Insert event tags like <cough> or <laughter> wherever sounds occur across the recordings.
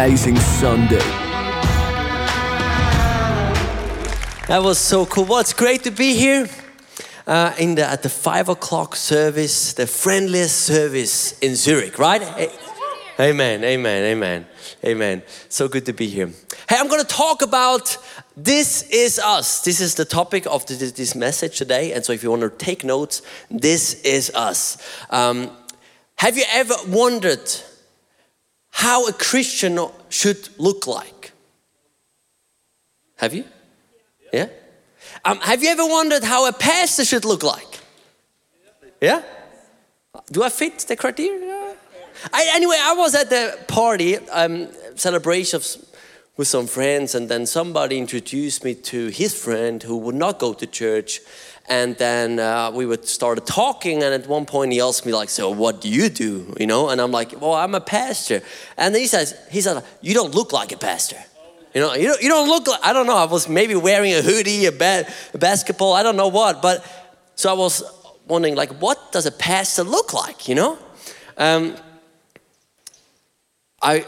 amazing Sunday. That was so cool. Well, it's great to be here uh, in the, at the five o'clock service, the friendliest service in Zurich, right? Amen, amen, amen, amen. So good to be here. Hey, I'm going to talk about this is us. This is the topic of this, this message today. And so, if you want to take notes, this is us. Um, have you ever wondered how a Christian should look like? Have you? Yeah? Um, have you ever wondered how a pastor should look like? Yeah? Do I fit the criteria? I, anyway, I was at the party, um, celebrations with some friends, and then somebody introduced me to his friend who would not go to church. And then uh, we would started talking, and at one point he asked me like, "So what do you do?" You know, and I'm like, "Well, I'm a pastor." And he says, "He said you don't look like a pastor." You know, you don't, you don't look like, I don't know, I was maybe wearing a hoodie, a, ba- a basketball, I don't know what. But so I was wondering, like, what does a pastor look like, you know? Um, I,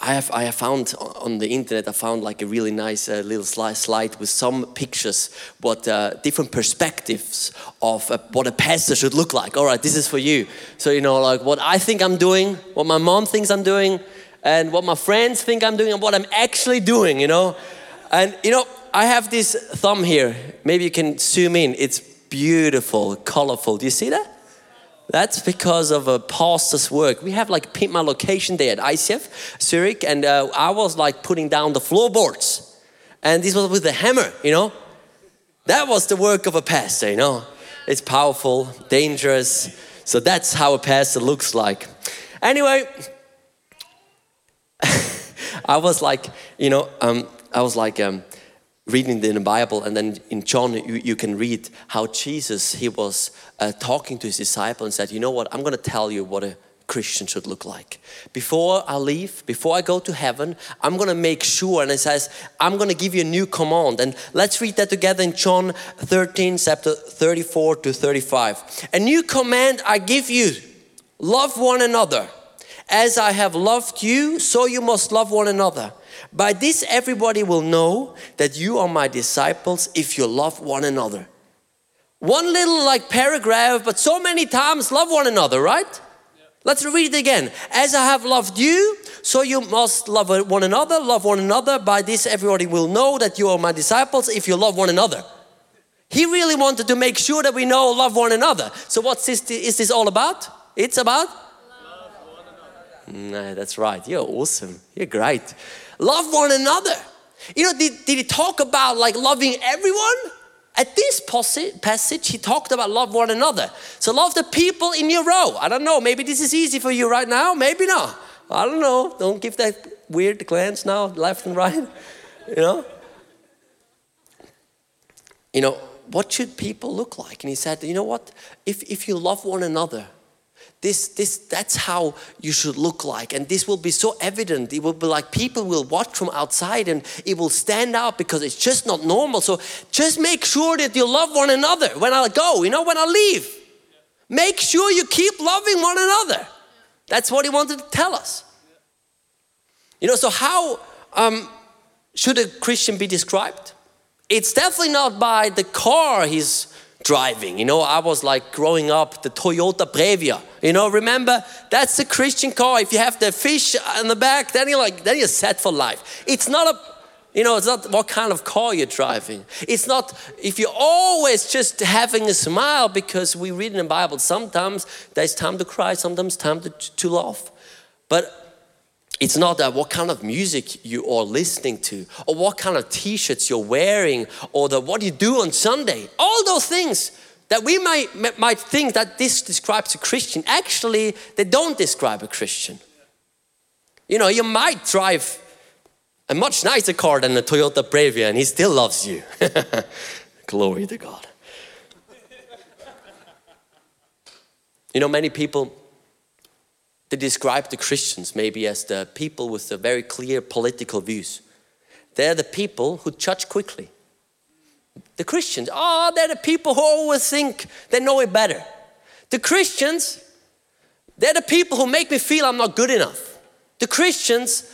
I have, I have found on the internet, I found like a really nice uh, little slide, with some pictures, what uh, different perspectives of uh, what a pastor should look like. All right, this is for you. So, you know, like what I think I'm doing, what my mom thinks I'm doing, and what my friends think I'm doing, and what I'm actually doing, you know. And, you know, I have this thumb here. Maybe you can zoom in. It's beautiful, colorful. Do you see that? That's because of a pastor's work. We have like pinned my location there at ICF Zurich, and uh, I was like putting down the floorboards, and this was with a hammer, you know. That was the work of a pastor, you know. It's powerful, dangerous. So that's how a pastor looks like. Anyway, <laughs> I was like, you know, um, I was like, um, reading in the Bible, and then in John, you, you can read how Jesus, he was uh, talking to his disciple and said, You know what? I'm going to tell you what a Christian should look like. Before I leave, before I go to heaven, I'm going to make sure, and it says, I'm going to give you a new command. And let's read that together in John 13, chapter 34 to 35. A new command I give you love one another. As I have loved you, so you must love one another. By this, everybody will know that you are my disciples if you love one another. One little like paragraph, but so many times love one another, right? Let's read it again. As I have loved you, so you must love one another, love one another. By this, everybody will know that you are my disciples if you love one another. He really wanted to make sure that we know love one another. So, what's this? Is this all about? It's about. Love one another. Nah, that's right. You're awesome. You're great. Love one another. You know, did, did he talk about like loving everyone? At this passage, he talked about love one another. So love the people in your row. I don't know, maybe this is easy for you right now, maybe not. I don't know. Don't give that weird glance now, left and right. <laughs> You know? You know, what should people look like? And he said, you know what? If, if you love one another, this, this, that's how you should look like. And this will be so evident. It will be like people will watch from outside and it will stand out because it's just not normal. So just make sure that you love one another when I go, you know, when I leave. Make sure you keep loving one another. That's what he wanted to tell us. You know, so how um, should a Christian be described? It's definitely not by the car he's driving. You know, I was like growing up the Toyota Previa. You know, remember that's the Christian car. If you have the fish in the back, then you're like, then you're set for life. It's not a you know, it's not what kind of car you're driving. It's not if you're always just having a smile because we read in the Bible, sometimes there's time to cry, sometimes time to, to laugh. But it's not that what kind of music you are listening to, or what kind of t-shirts you're wearing, or the what you do on Sunday. All those things that we might, might think that this describes a Christian. Actually, they don't describe a Christian. You know, you might drive a much nicer car than a Toyota Previa, and he still loves you. <laughs> Glory to God. You know, many people they describe the Christians maybe as the people with the very clear political views. They're the people who judge quickly. The Christians, oh, they're the people who always think they know it better. The Christians, they're the people who make me feel I'm not good enough. The Christians,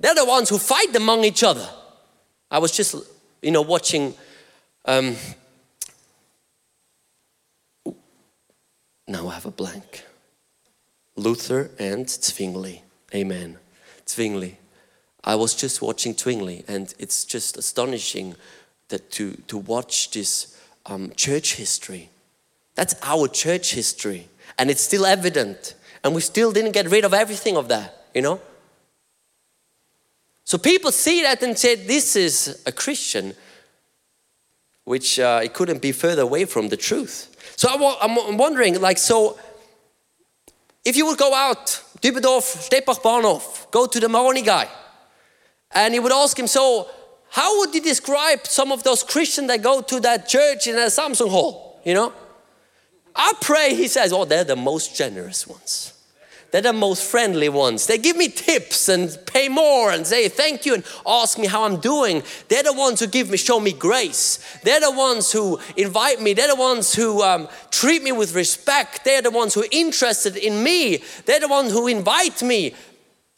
They're the ones who fight among each other. I was just, you know, watching. Um, now I have a blank. Luther and Zwingli. Amen. Zwingli. I was just watching Zwingli, and it's just astonishing that to, to watch this um, church history. That's our church history, and it's still evident, and we still didn't get rid of everything of that, you know? So people see that and say, This is a Christian, which uh, it couldn't be further away from the truth. So I'm wondering, like, so if you would go out, Dübendorf, Stettbach Bahnhof, go to the Maroni guy, and he would ask him, So, how would you describe some of those Christians that go to that church in a Samsung hall? You know? I pray he says, Oh, they're the most generous ones. They're the most friendly ones. They give me tips and pay more and say thank you and ask me how I'm doing. They're the ones who give me, show me grace. They're the ones who invite me. They're the ones who um, treat me with respect. They're the ones who are interested in me. They're the ones who invite me.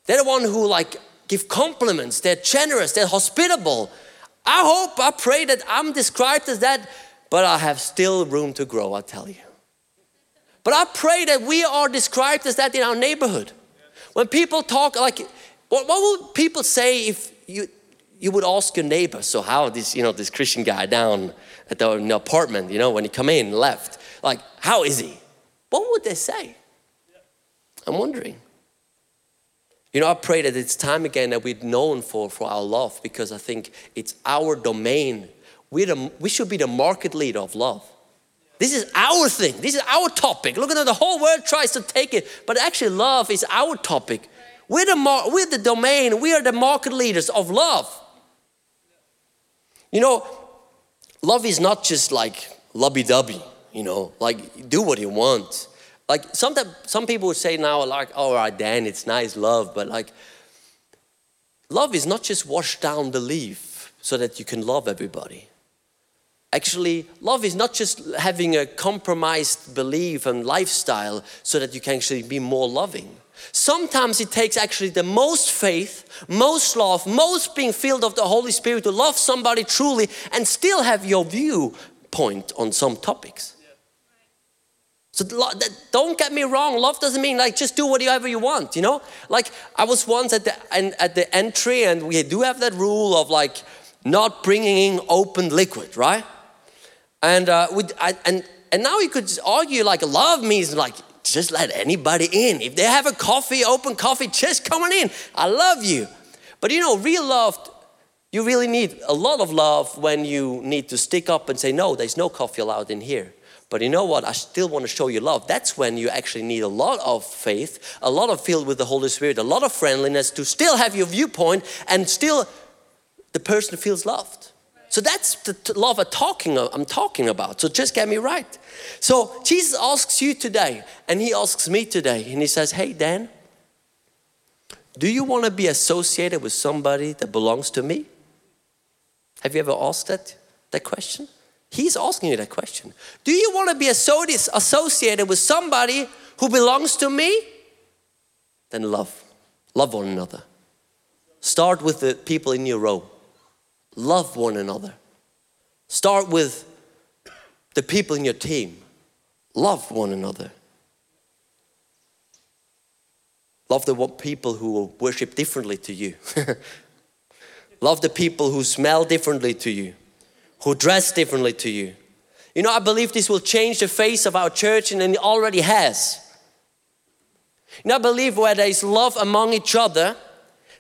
They're the one who like give compliments. They're generous. They're hospitable. I hope, I pray that I'm described as that, but I have still room to grow, I tell you. But I pray that we are described as that in our neighborhood. When people talk, like, what, what would people say if you, you would ask your neighbor, so how this, you know, this Christian guy down at the, the apartment, you know, when he come in, left, like, how is he? What would they say? I'm wondering. You know, I pray that it's time again that we're known for, for our love because I think it's our domain. We're the, we should be the market leader of love. This is our thing. This is our topic. Look at the whole world tries to take it, but actually, love is our topic. We're the, we're the domain, we are the market leaders of love. You know, love is not just like lubby dubby, you know, like do what you want. Like sometimes some people would say now, like, all right, Dan, it's nice love, but like, love is not just wash down the leaf so that you can love everybody. Actually, love is not just having a compromised belief and lifestyle so that you can actually be more loving. Sometimes it takes actually the most faith, most love, most being filled of the Holy Spirit to love somebody truly and still have your viewpoint on some topics. So don't get me wrong. Love doesn't mean like just do whatever you want. You know, like I was once at the and at the entry, and we do have that rule of like not bringing in open liquid, right? And, uh, with, I, and, and now you could argue like love means like just let anybody in. If they have a coffee, open coffee, just come on in. I love you. But you know, real love, you really need a lot of love when you need to stick up and say, no, there's no coffee allowed in here. But you know what? I still want to show you love. That's when you actually need a lot of faith, a lot of filled with the Holy Spirit, a lot of friendliness to still have your viewpoint and still the person feels loved. So that's the love I'm talking, I'm talking about. So just get me right. So Jesus asks you today, and he asks me today, and he says, Hey, Dan, do you want to be associated with somebody that belongs to me? Have you ever asked that, that question? He's asking you that question. Do you want to be associated with somebody who belongs to me? Then love. Love one another. Start with the people in your row. Love one another. Start with the people in your team. Love one another. Love the people who worship differently to you. <laughs> Love the people who smell differently to you, who dress differently to you. You know, I believe this will change the face of our church and it already has. You know, I believe where there is love among each other,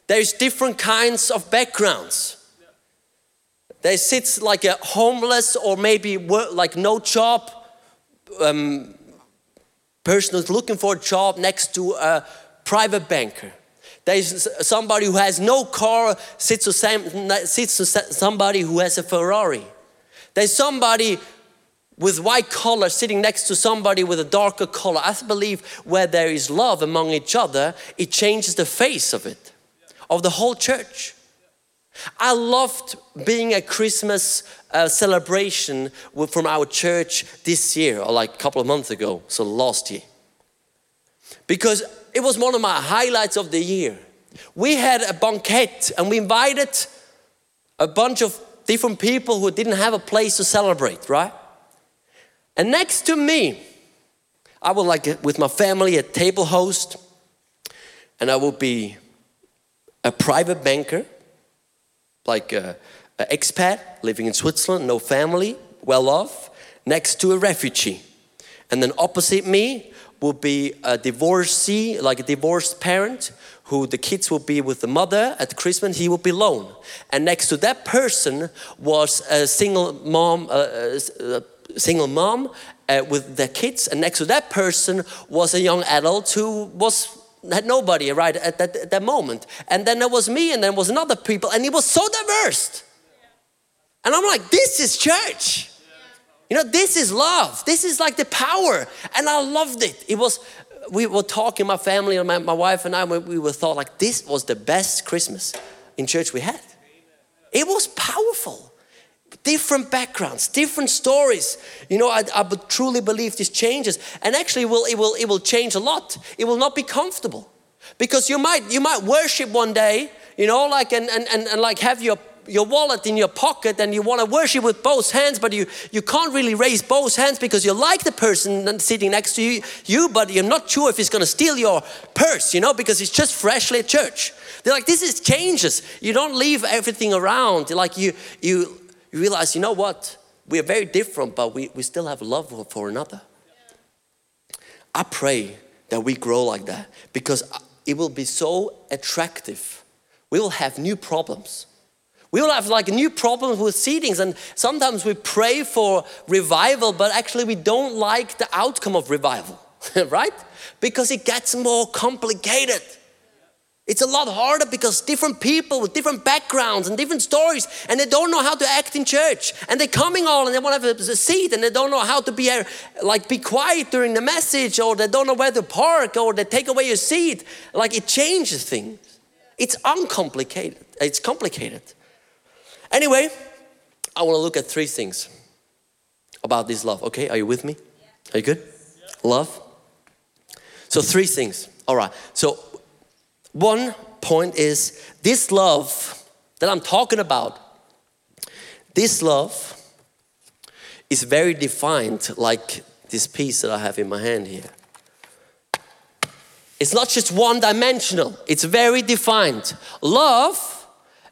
there's different kinds of backgrounds. There sits like a homeless or maybe like no job um, person who's looking for a job next to a private banker. There's somebody who has no car sits to, same, sits to somebody who has a Ferrari. There's somebody with white collar sitting next to somebody with a darker color. I believe where there is love among each other, it changes the face of it, of the whole church. I loved being a Christmas uh, celebration from our church this year, or like a couple of months ago, so last year. Because it was one of my highlights of the year. we had a banquet and we invited a bunch of different people who didn't have a place to celebrate, right? And next to me, I would like with my family a table host, and I would be a private banker, like an expat living in Switzerland, no family, well off, next to a refugee. And then opposite me will be a divorcee, like a divorced parent, who the kids will be with the mother at Christmas, he will be alone. And next to that person was a single mom, uh, a single mom uh, with their kids, and next to that person was a young adult who was had nobody right at that, at that moment. And then there was me, and then was another people, and it was so diverse. And I'm like, this is church. You know, this is love. This is like the power. And I loved it. It was, we were talking, my family, and my, my wife and I, we were thought like this was the best Christmas in church we had. It was powerful. Different backgrounds, different stories. You know, I, I truly believe this changes. And actually, will, it, will, it will change a lot. It will not be comfortable. Because you might, you might worship one day, you know, like, and, and, and, and like have your your wallet in your pocket and you want to worship with both hands, but you, you can't really raise both hands because you like the person sitting next to you, you but you're not sure if he's going to steal your purse, you know, because it's just freshly at church. They're like, this is changes. You don't leave everything around. Like you, you, you realize, you know what? We are very different, but we, we still have love for another. I pray that we grow like that because uh, it will be so attractive. We will have new problems we will have like new problems with seedings, and sometimes we pray for revival, but actually we don't like the outcome of revival, <laughs> right? Because it gets more complicated. It's a lot harder because different people with different backgrounds and different stories, and they don't know how to act in church. And they're coming all and they want to have a seat, and they don't know how to be uh, like be quiet during the message, or they don't know where to park, or they take away your seat. Like it changes things. It's uncomplicated. It's complicated. Anyway, I want to look at three things about this love. Okay, are you with me? Are you good? Love. So, three things. All right. So, one point is this love that I'm talking about, this love is very defined, like this piece that I have in my hand here. It's not just one dimensional, it's very defined. Love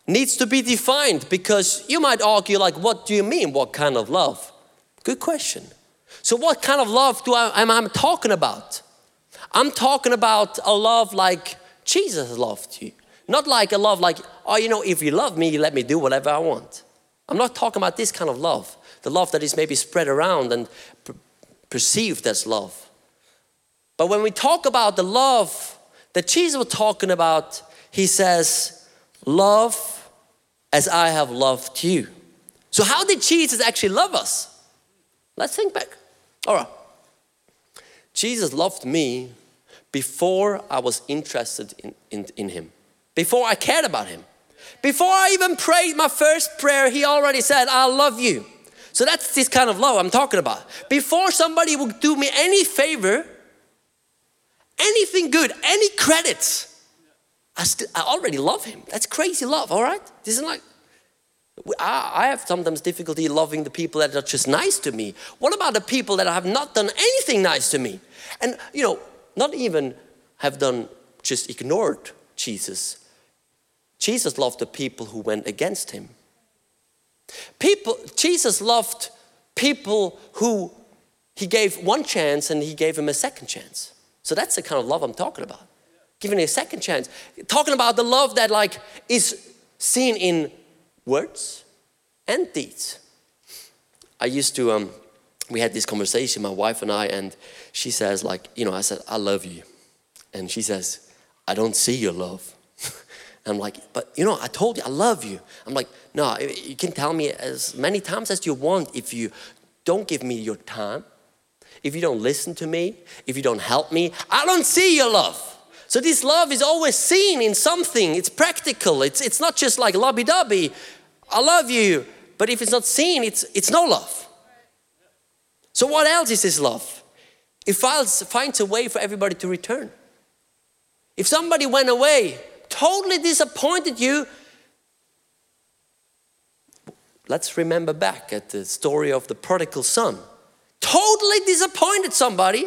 needs to be defined because you might argue like what do you mean what kind of love? Good question. So what kind of love do I am I talking about? I'm talking about a love like Jesus loved you. Not like a love like oh you know if you love me you let me do whatever I want. I'm not talking about this kind of love the love that is maybe spread around and perceived as love. But when we talk about the love that Jesus was talking about he says love as I have loved you. So, how did Jesus actually love us? Let's think back. All right. Jesus loved me before I was interested in, in, in him, before I cared about him. Before I even prayed my first prayer, he already said, I love you. So that's this kind of love I'm talking about. Before somebody would do me any favor, anything good, any credits, I, still, I already love him. That's crazy love, all right? This is like, I, I have sometimes difficulty loving the people that are just nice to me. What about the people that have not done anything nice to me? And, you know, not even have done, just ignored Jesus. Jesus loved the people who went against him. People, Jesus loved people who he gave one chance and he gave him a second chance. So that's the kind of love I'm talking about giving it a second chance. Talking about the love that like is seen in words and deeds. I used to um we had this conversation, my wife and I, and she says, like, you know, I said, I love you. And she says, I don't see your love. <laughs> I'm like, but you know, I told you I love you. I'm like, no, you can tell me as many times as you want if you don't give me your time, if you don't listen to me, if you don't help me, I don't see your love. So this love is always seen in something. It's practical. It's, it's not just like lobby dubby. I love you. But if it's not seen, it's, it's no love. So what else is this love? It finds, finds a way for everybody to return. If somebody went away totally disappointed you. Let's remember back at the story of the prodigal son. Totally disappointed somebody,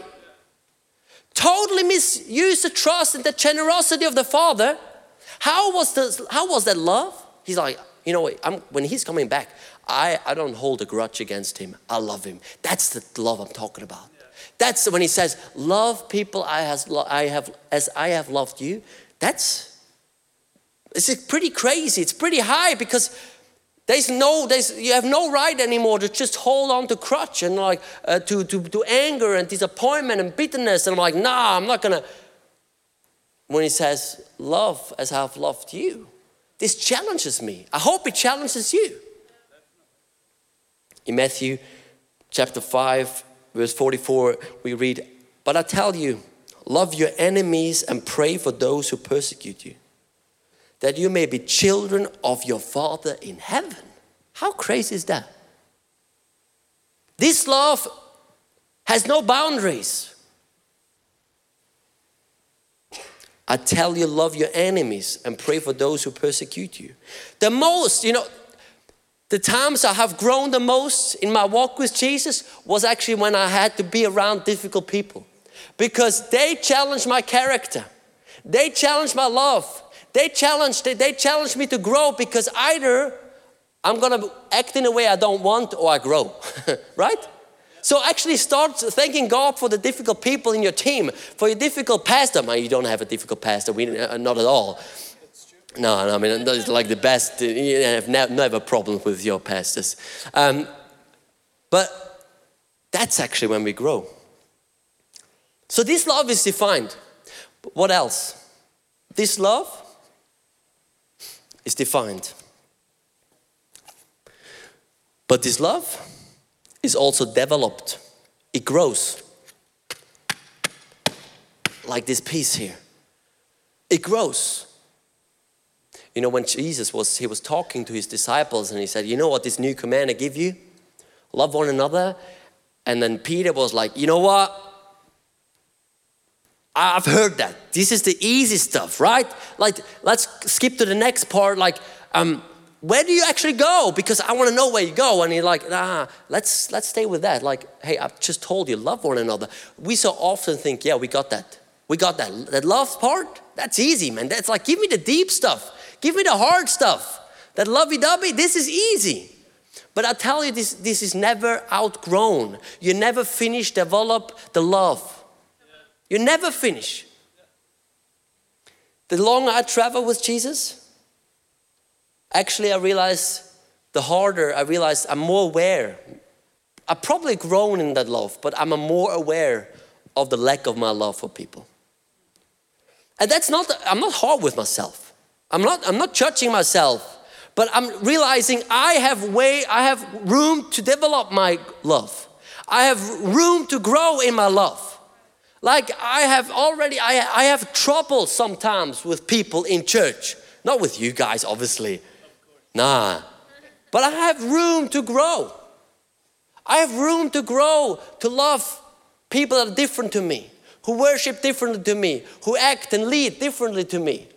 totally misused the trust and the generosity of the father. How was, the, how was that love? He's like, you know, I'm, when he's coming back, I, I don't hold a grudge against him. I love him. That's the love I'm talking about. That's when he says, Love people I, has, I have, as I have loved you. That's it's pretty crazy. It's pretty high because there's no, there's, you have no right anymore to just hold on to crutch and like uh, to, to, to anger and disappointment and bitterness. And I'm like, nah, I'm not gonna. When he says, Love as I've loved you, this challenges me. I hope it challenges you. In Matthew chapter 5, verse 44, we read, But I tell you, love your enemies and pray for those who persecute you, that you may be children of your Father in heaven. How crazy is that? This love has no boundaries. I tell you, love your enemies and pray for those who persecute you. The most, you know, the times I have grown the most in my walk with Jesus was actually when I had to be around difficult people because they challenged my character. They challenged my love. They challenged, they challenged me to grow because either I'm gonna act in a way I don't want or I grow, <laughs> right? So actually start thanking God for the difficult people in your team, for your difficult pastor. Man, you don't have a difficult pastor, we, uh, not at all. No, no, I mean, it's like the best, you have never problems with your pastors. Um, but that's actually when we grow. So this love is defined. What else? This love is defined. But this love is also developed, it grows. Like this piece here. It grows. You know, when Jesus was, he was talking to his disciples and he said, you know what this new command I give you? Love one another. And then Peter was like, you know what? I've heard that. This is the easy stuff, right? Like, let's skip to the next part. Like, um, where do you actually go? Because I want to know where you go. And he's like, nah, let's let's stay with that. Like, hey, I've just told you, love one another. We so often think, yeah, we got that. We got that. That love part, that's easy, man. That's like, give me the deep stuff. Give me the hard stuff. That lovey dovey, this is easy. But I tell you, this, this is never outgrown. You never finish, develop the love. You never finish. The longer I travel with Jesus, actually, I realize the harder I realize I'm more aware. I've probably grown in that love, but I'm more aware of the lack of my love for people. And that's not, I'm not hard with myself. I'm not, I'm not judging myself, but I'm realizing I have way, I have room to develop my love. I have room to grow in my love. Like I have already, I, I have trouble sometimes with people in church. Not with you guys, obviously. Nah. But I have room to grow. I have room to grow, to love people that are different to me, who worship differently to me, who act and lead differently to me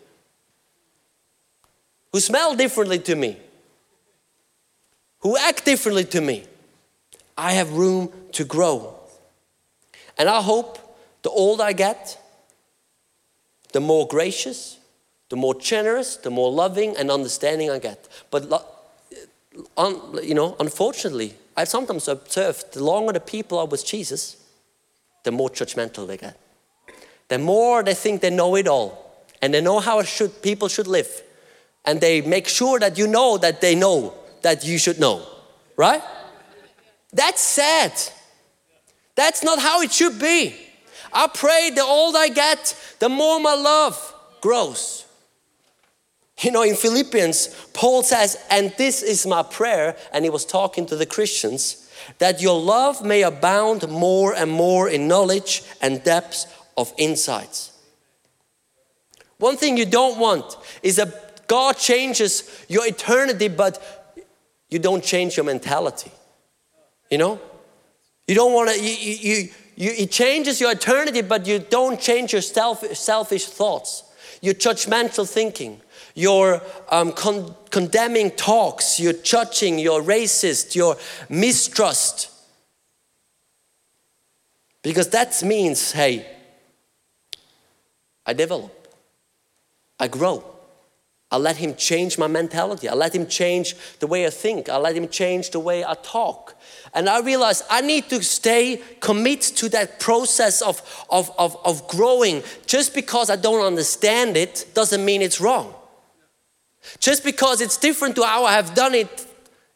who smell differently to me, who act differently to me. I have room to grow. And I hope the older I get, the more gracious, the more generous, the more loving and understanding I get. But, you know, unfortunately, I sometimes observe the longer the people are with Jesus, the more judgmental they get. The more they think they know it all and they know how should, people should live and they make sure that you know that they know that you should know, right? That's sad. That's not how it should be. I pray the older I get, the more my love grows. You know, in Philippians, Paul says, and this is my prayer, and he was talking to the Christians, that your love may abound more and more in knowledge and depths of insights. One thing you don't want is a God changes your eternity, but you don't change your mentality. You know? You don't want to, you, you, you, it changes your eternity, but you don't change your self, selfish thoughts. your judgmental thinking, your um, con- condemning talks, your judging, your racist, your mistrust. Because that means, hey, I develop, I grow. I let him change my mentality. I let him change the way I think. I let him change the way I talk. And I realized I need to stay committed to that process of, of, of, of growing. Just because I don't understand it doesn't mean it's wrong. Just because it's different to how I have done it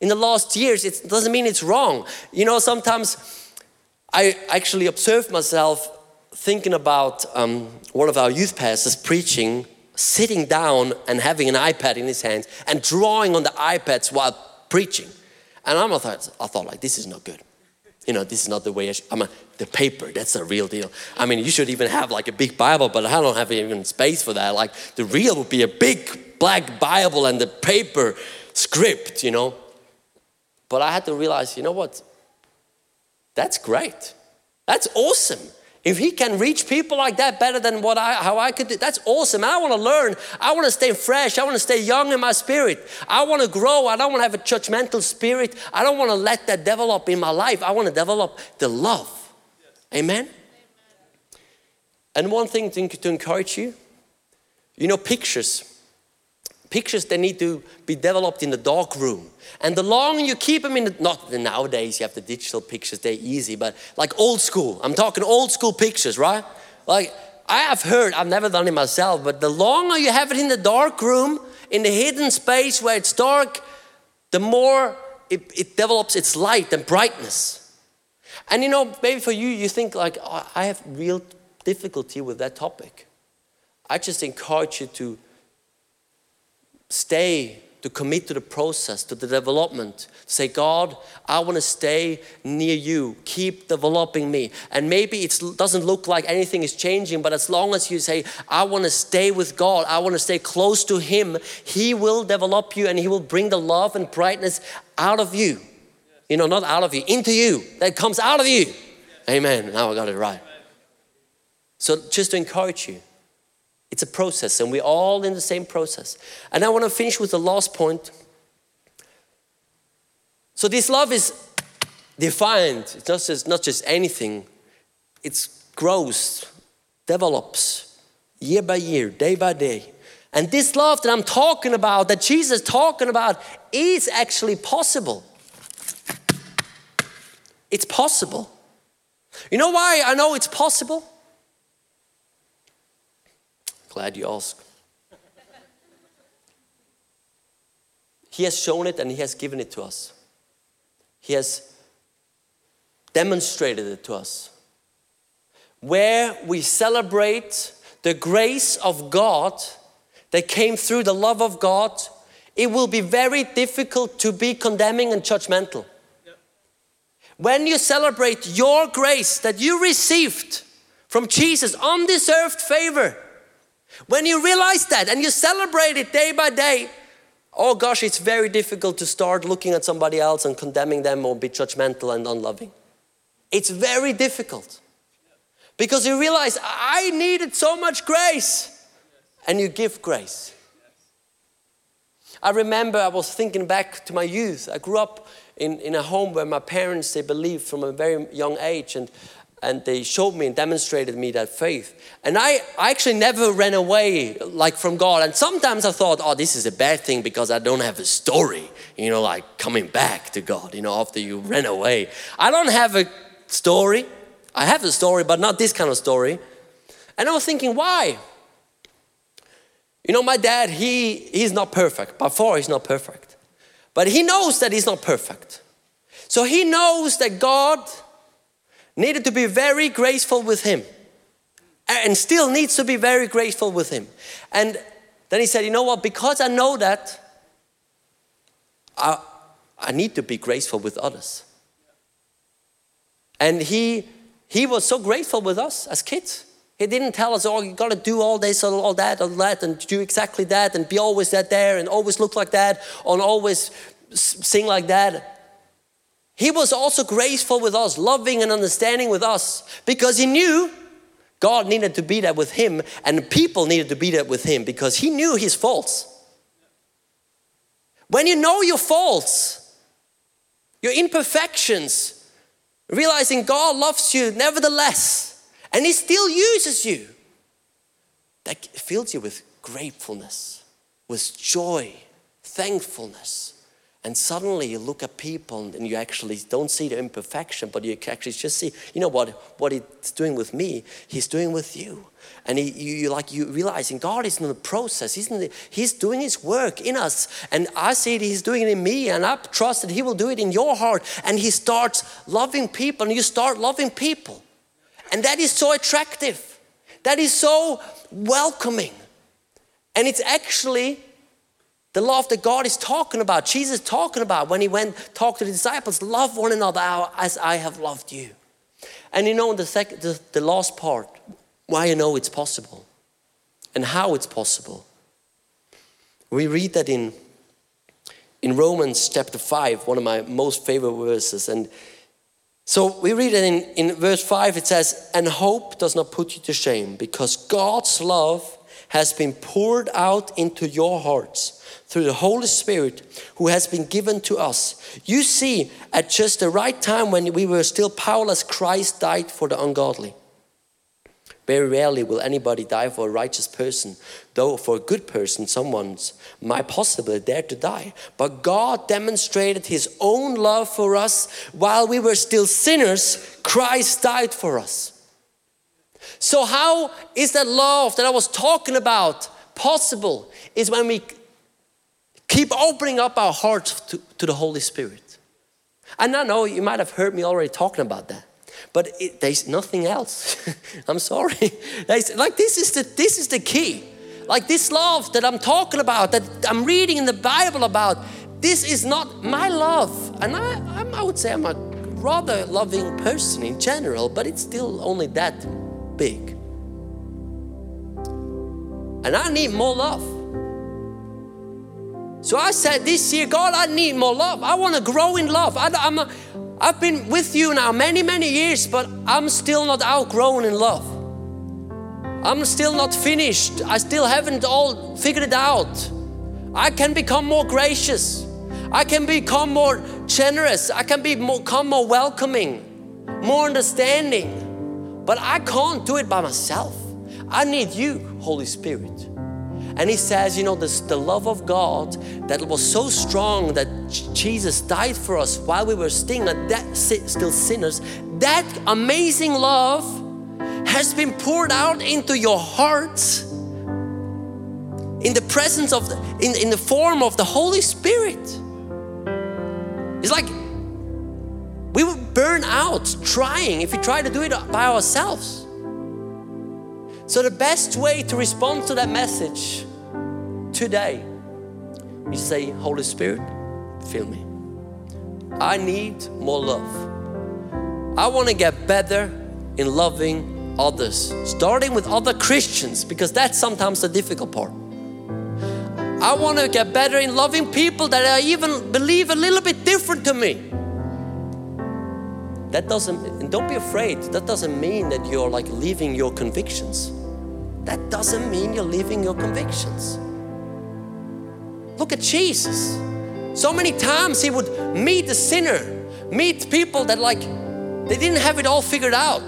in the last years, it doesn't mean it's wrong. You know, sometimes I actually observe myself thinking about um, one of our youth pastors preaching sitting down and having an iPad in his hands and drawing on the iPads while preaching. And I'm, I thought, I thought like, this is not good. You know, this is not the way I should, I'm a, the paper, that's a real deal. I mean, you should even have like a big Bible, but I don't have even space for that. Like the real would be a big black Bible and the paper script, you know. But I had to realize, you know what? That's great. That's awesome. If he can reach people like that better than what I, how I could do, that's awesome. I want to learn. I want to stay fresh. I want to stay young in my spirit. I want to grow. I don't want to have a judgmental spirit. I don't want to let that develop in my life. I want to develop the love. Amen? Amen. And one thing to, to encourage you, you know, pictures. Pictures, they need to be developed in the dark room. And the longer you keep them in, the, not nowadays you have the digital pictures, they're easy, but like old school. I'm talking old school pictures, right? Like I have heard, I've never done it myself, but the longer you have it in the dark room, in the hidden space where it's dark, the more it, it develops its light and brightness. And you know, maybe for you, you think like, oh, I have real difficulty with that topic. I just encourage you to stay, to commit to the process, to the development. Say, God, I want to stay near you. Keep developing me. And maybe it doesn't look like anything is changing, but as long as you say, I want to stay with God, I want to stay close to Him, He will develop you and He will bring the love and brightness out of you. You know, not out of you, into you. That comes out of you. Amen. Now I got it right. So, just to encourage you, it's a process, and we're all in the same process. And I want to finish with the last point. So, this love is defined, it's not just, not just anything, it grows, develops year by year, day by day. And this love that I'm talking about, that Jesus talking about, is actually possible. It's possible. You know why I know it's possible? Glad you asked. he has shown it and He has given it to us. He has demonstrated it to us. Where we celebrate the grace of God that came through the love of God, it will be very difficult to be condemning and judgmental. When you celebrate your grace that you received from Jesus, undeserved favor, when you realize that and you celebrate it day by day, oh gosh, it's very difficult to start looking at somebody else and condemning them or be judgmental and unloving. It's very difficult because you realize I needed so much grace and you give grace. I remember I was thinking back to my youth. I grew up in, in a home where my parents, they believed from a very young age. And and they showed me and demonstrated me that faith. And I, I actually never ran away like from God. And sometimes I thought, oh, this is a bad thing because I don't have a story, you know, like coming back to God, you know, after you ran away. I don't have a story. I have a story, but not this kind of story. And I was thinking, why? You know, my dad, he, he's not perfect. By far, he's not perfect. But he knows that he's not perfect. So he knows that God needed to be very graceful with him and still needs to be very graceful with him. And then he said, You know what? Because I know that, I, I need to be graceful with others. And he, he was so grateful with us as kids. He didn't tell us, oh, you gotta do all this and all that, all that, and do exactly that, and be always that there, and always look like that, and always sing like that. He was also graceful with us, loving and understanding with us, because he knew God needed to be there with him, and people needed to be there with him because he knew his faults. When you know your faults, your imperfections, realizing God loves you nevertheless, and he still uses you, that fills you with gratefulness, with joy, thankfulness. And suddenly you look at people and you actually don't see the imperfection, but you actually just see, you know what, what he's doing with me, he's doing with you. And he, you, like you realizing God is in the process. He's, he's doing his work in us. And I see he's doing it in me, and I trust that he will do it in your heart. And he starts loving people, and you start loving people. And that is so attractive. That is so welcoming. And it's actually the love that God is talking about, Jesus talking about when he went talk to the disciples, love one another as I have loved you. And you know in the second the, the last part, why you know it's possible and how it's possible. We read that in in Romans chapter 5, one of my most favorite verses. And so we read it in, in verse 5, it says, And hope does not put you to shame, because God's love has been poured out into your hearts through the Holy Spirit who has been given to us. You see, at just the right time when we were still powerless, Christ died for the ungodly. Very rarely will anybody die for a righteous person, though for a good person, someone's might possibly dare to die. But God demonstrated His own love for us while we were still sinners. Christ died for us. So, how is that love that I was talking about possible? Is when we Keep opening up our hearts to, to the Holy Spirit. And I know you might have heard me already talking about that, but it, there's nothing else. <laughs> I'm sorry. <laughs> There's, like this is the this is the key. Like this love that I'm talking about, that I'm reading in the Bible about. This is not my love, and I, I would say I'm a rather loving person in general, but it's still only that big. And I need more love. So I said this year, God, I need more love. I want to grow in love. I, I'm a, I've been with you now many, many years, but I'm still not outgrown in love. I'm still not finished. I still haven't all figured it out. I can become more gracious. I can become more generous. I can be become more welcoming, more understanding. But I can't do it by myself. I need you, Holy Spirit. And he says, you know, this, the love of God that was so strong that Jesus died for us while we were still, that, still sinners, that amazing love has been poured out into your heart in the presence of the, in, in the form of the Holy Spirit. It's like we would burn out trying if we try to do it by ourselves. So, the best way to respond to that message today is to say, Holy Spirit, fill me. I need more love. I want to get better in loving others, starting with other Christians, because that's sometimes the difficult part. I want to get better in loving people that I even believe a little bit different to me. That doesn't, and don't be afraid, that doesn't mean that you're like leaving your convictions. That doesn't mean you're leaving your convictions. Look at Jesus. So many times he would meet a sinner, meet people that like they didn't have it all figured out.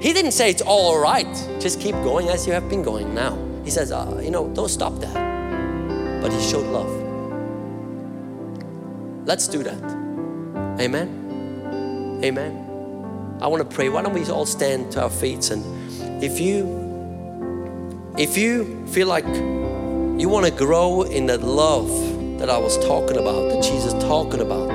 He didn't say it's all right. Just keep going as you have been going now. He says, uh, you know, don't stop that. But he showed love. Let's do that. Amen. Amen. I want to pray. Why don't we all stand to our feet and if you if you feel like you want to grow in that love that I was talking about, that Jesus talking about,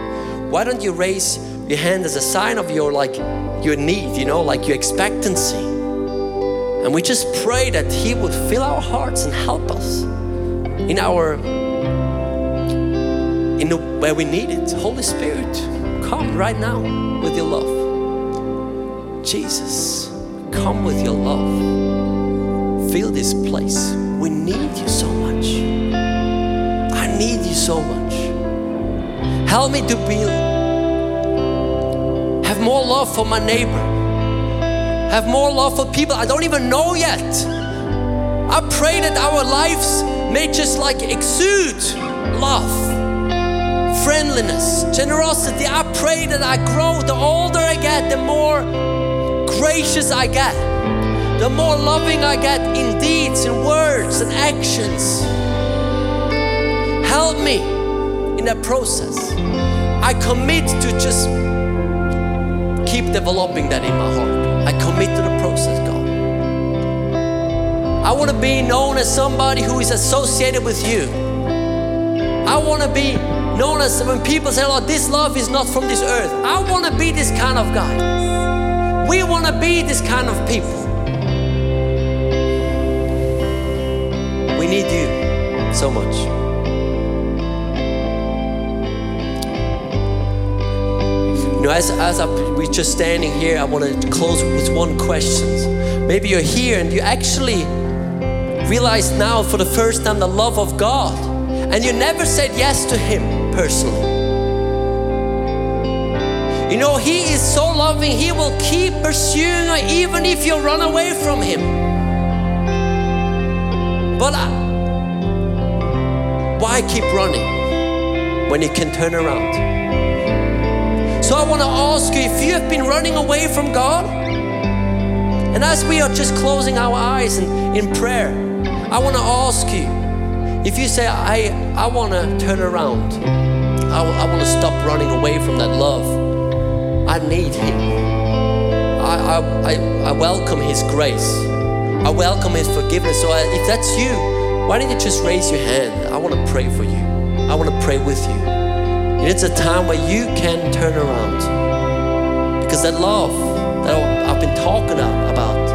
why don't you raise your hand as a sign of your like your need, you know, like your expectancy. And we just pray that He would fill our hearts and help us in our in the, where we need it. Holy Spirit, come right now with your love. Jesus, come with your love fill this place. We need you so much. I need you so much. Help me to be have more love for my neighbor. have more love for people I don't even know yet. I pray that our lives may just like exude love, friendliness, generosity. I pray that I grow. The older I get, the more gracious I get, the more loving I get in deeds, in words, and actions. Help me in that process. I commit to just keep developing that in my heart. I commit to the process, God. I want to be known as somebody who is associated with you. I want to be as when people say, Oh, this love is not from this earth. I want to be this kind of guy. We want to be this kind of people. We need you so much. You know, as, as I, we're just standing here, I want to close with one question. Maybe you're here and you actually realize now for the first time the love of God, and you never said yes to Him personally. You know, He is so loving, He will keep pursuing you even if you run away from Him. But I, why keep running when you can turn around? So I want to ask you if you have been running away from God, and as we are just closing our eyes in, in prayer, I want to ask you if you say, I, I want to turn around, I, I want to stop running away from that love. I need Him. I, I, I, I welcome His grace. I welcome His forgiveness. So I, if that's you, why don't you just raise your hand? I want to pray for you. I want to pray with you. It's a time where you can turn around. Because that love that I've been talking about,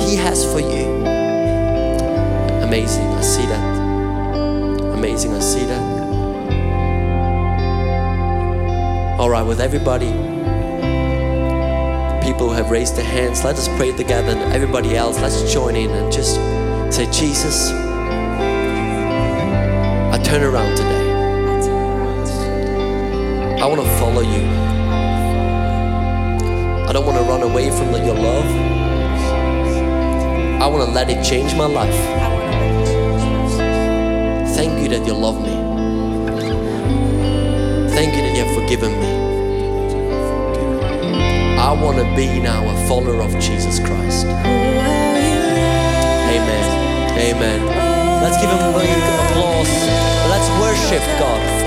He has for you. Amazing, I see that. Amazing, I see that. All right, with everybody, people who have raised their hands, let us pray together. And everybody else, let's join in and just say, Jesus, I turn around today. I want to follow you. I don't want to run away from your love. I want to let it change my life. Thank you that you love me. Thank you that you have forgiven me. I want to be now a follower of Jesus Christ. Amen. Amen. Let's give him a big applause. Let's worship God.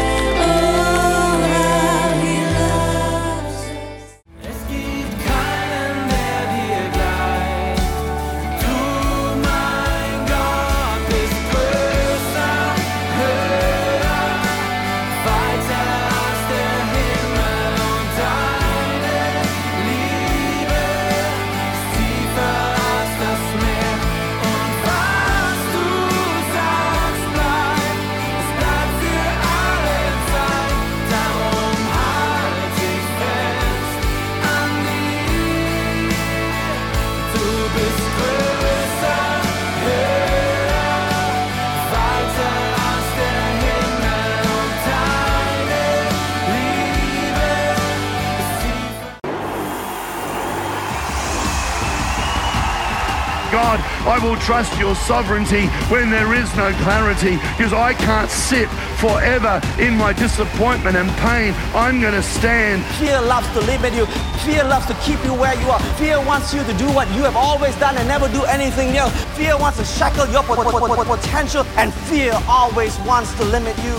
I will trust your sovereignty when there is no clarity because I can't sit forever in my disappointment and pain. I'm going to stand. Fear loves to limit you. Fear loves to keep you where you are. Fear wants you to do what you have always done and never do anything else. Fear wants to shackle your pot- pot- pot- pot- potential, and fear always wants to limit you.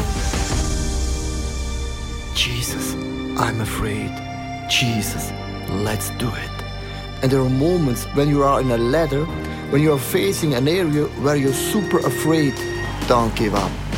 Jesus, I'm afraid. Jesus, let's do it. And there are moments when you are in a ladder, when you are facing an area where you're super afraid. Don't give up.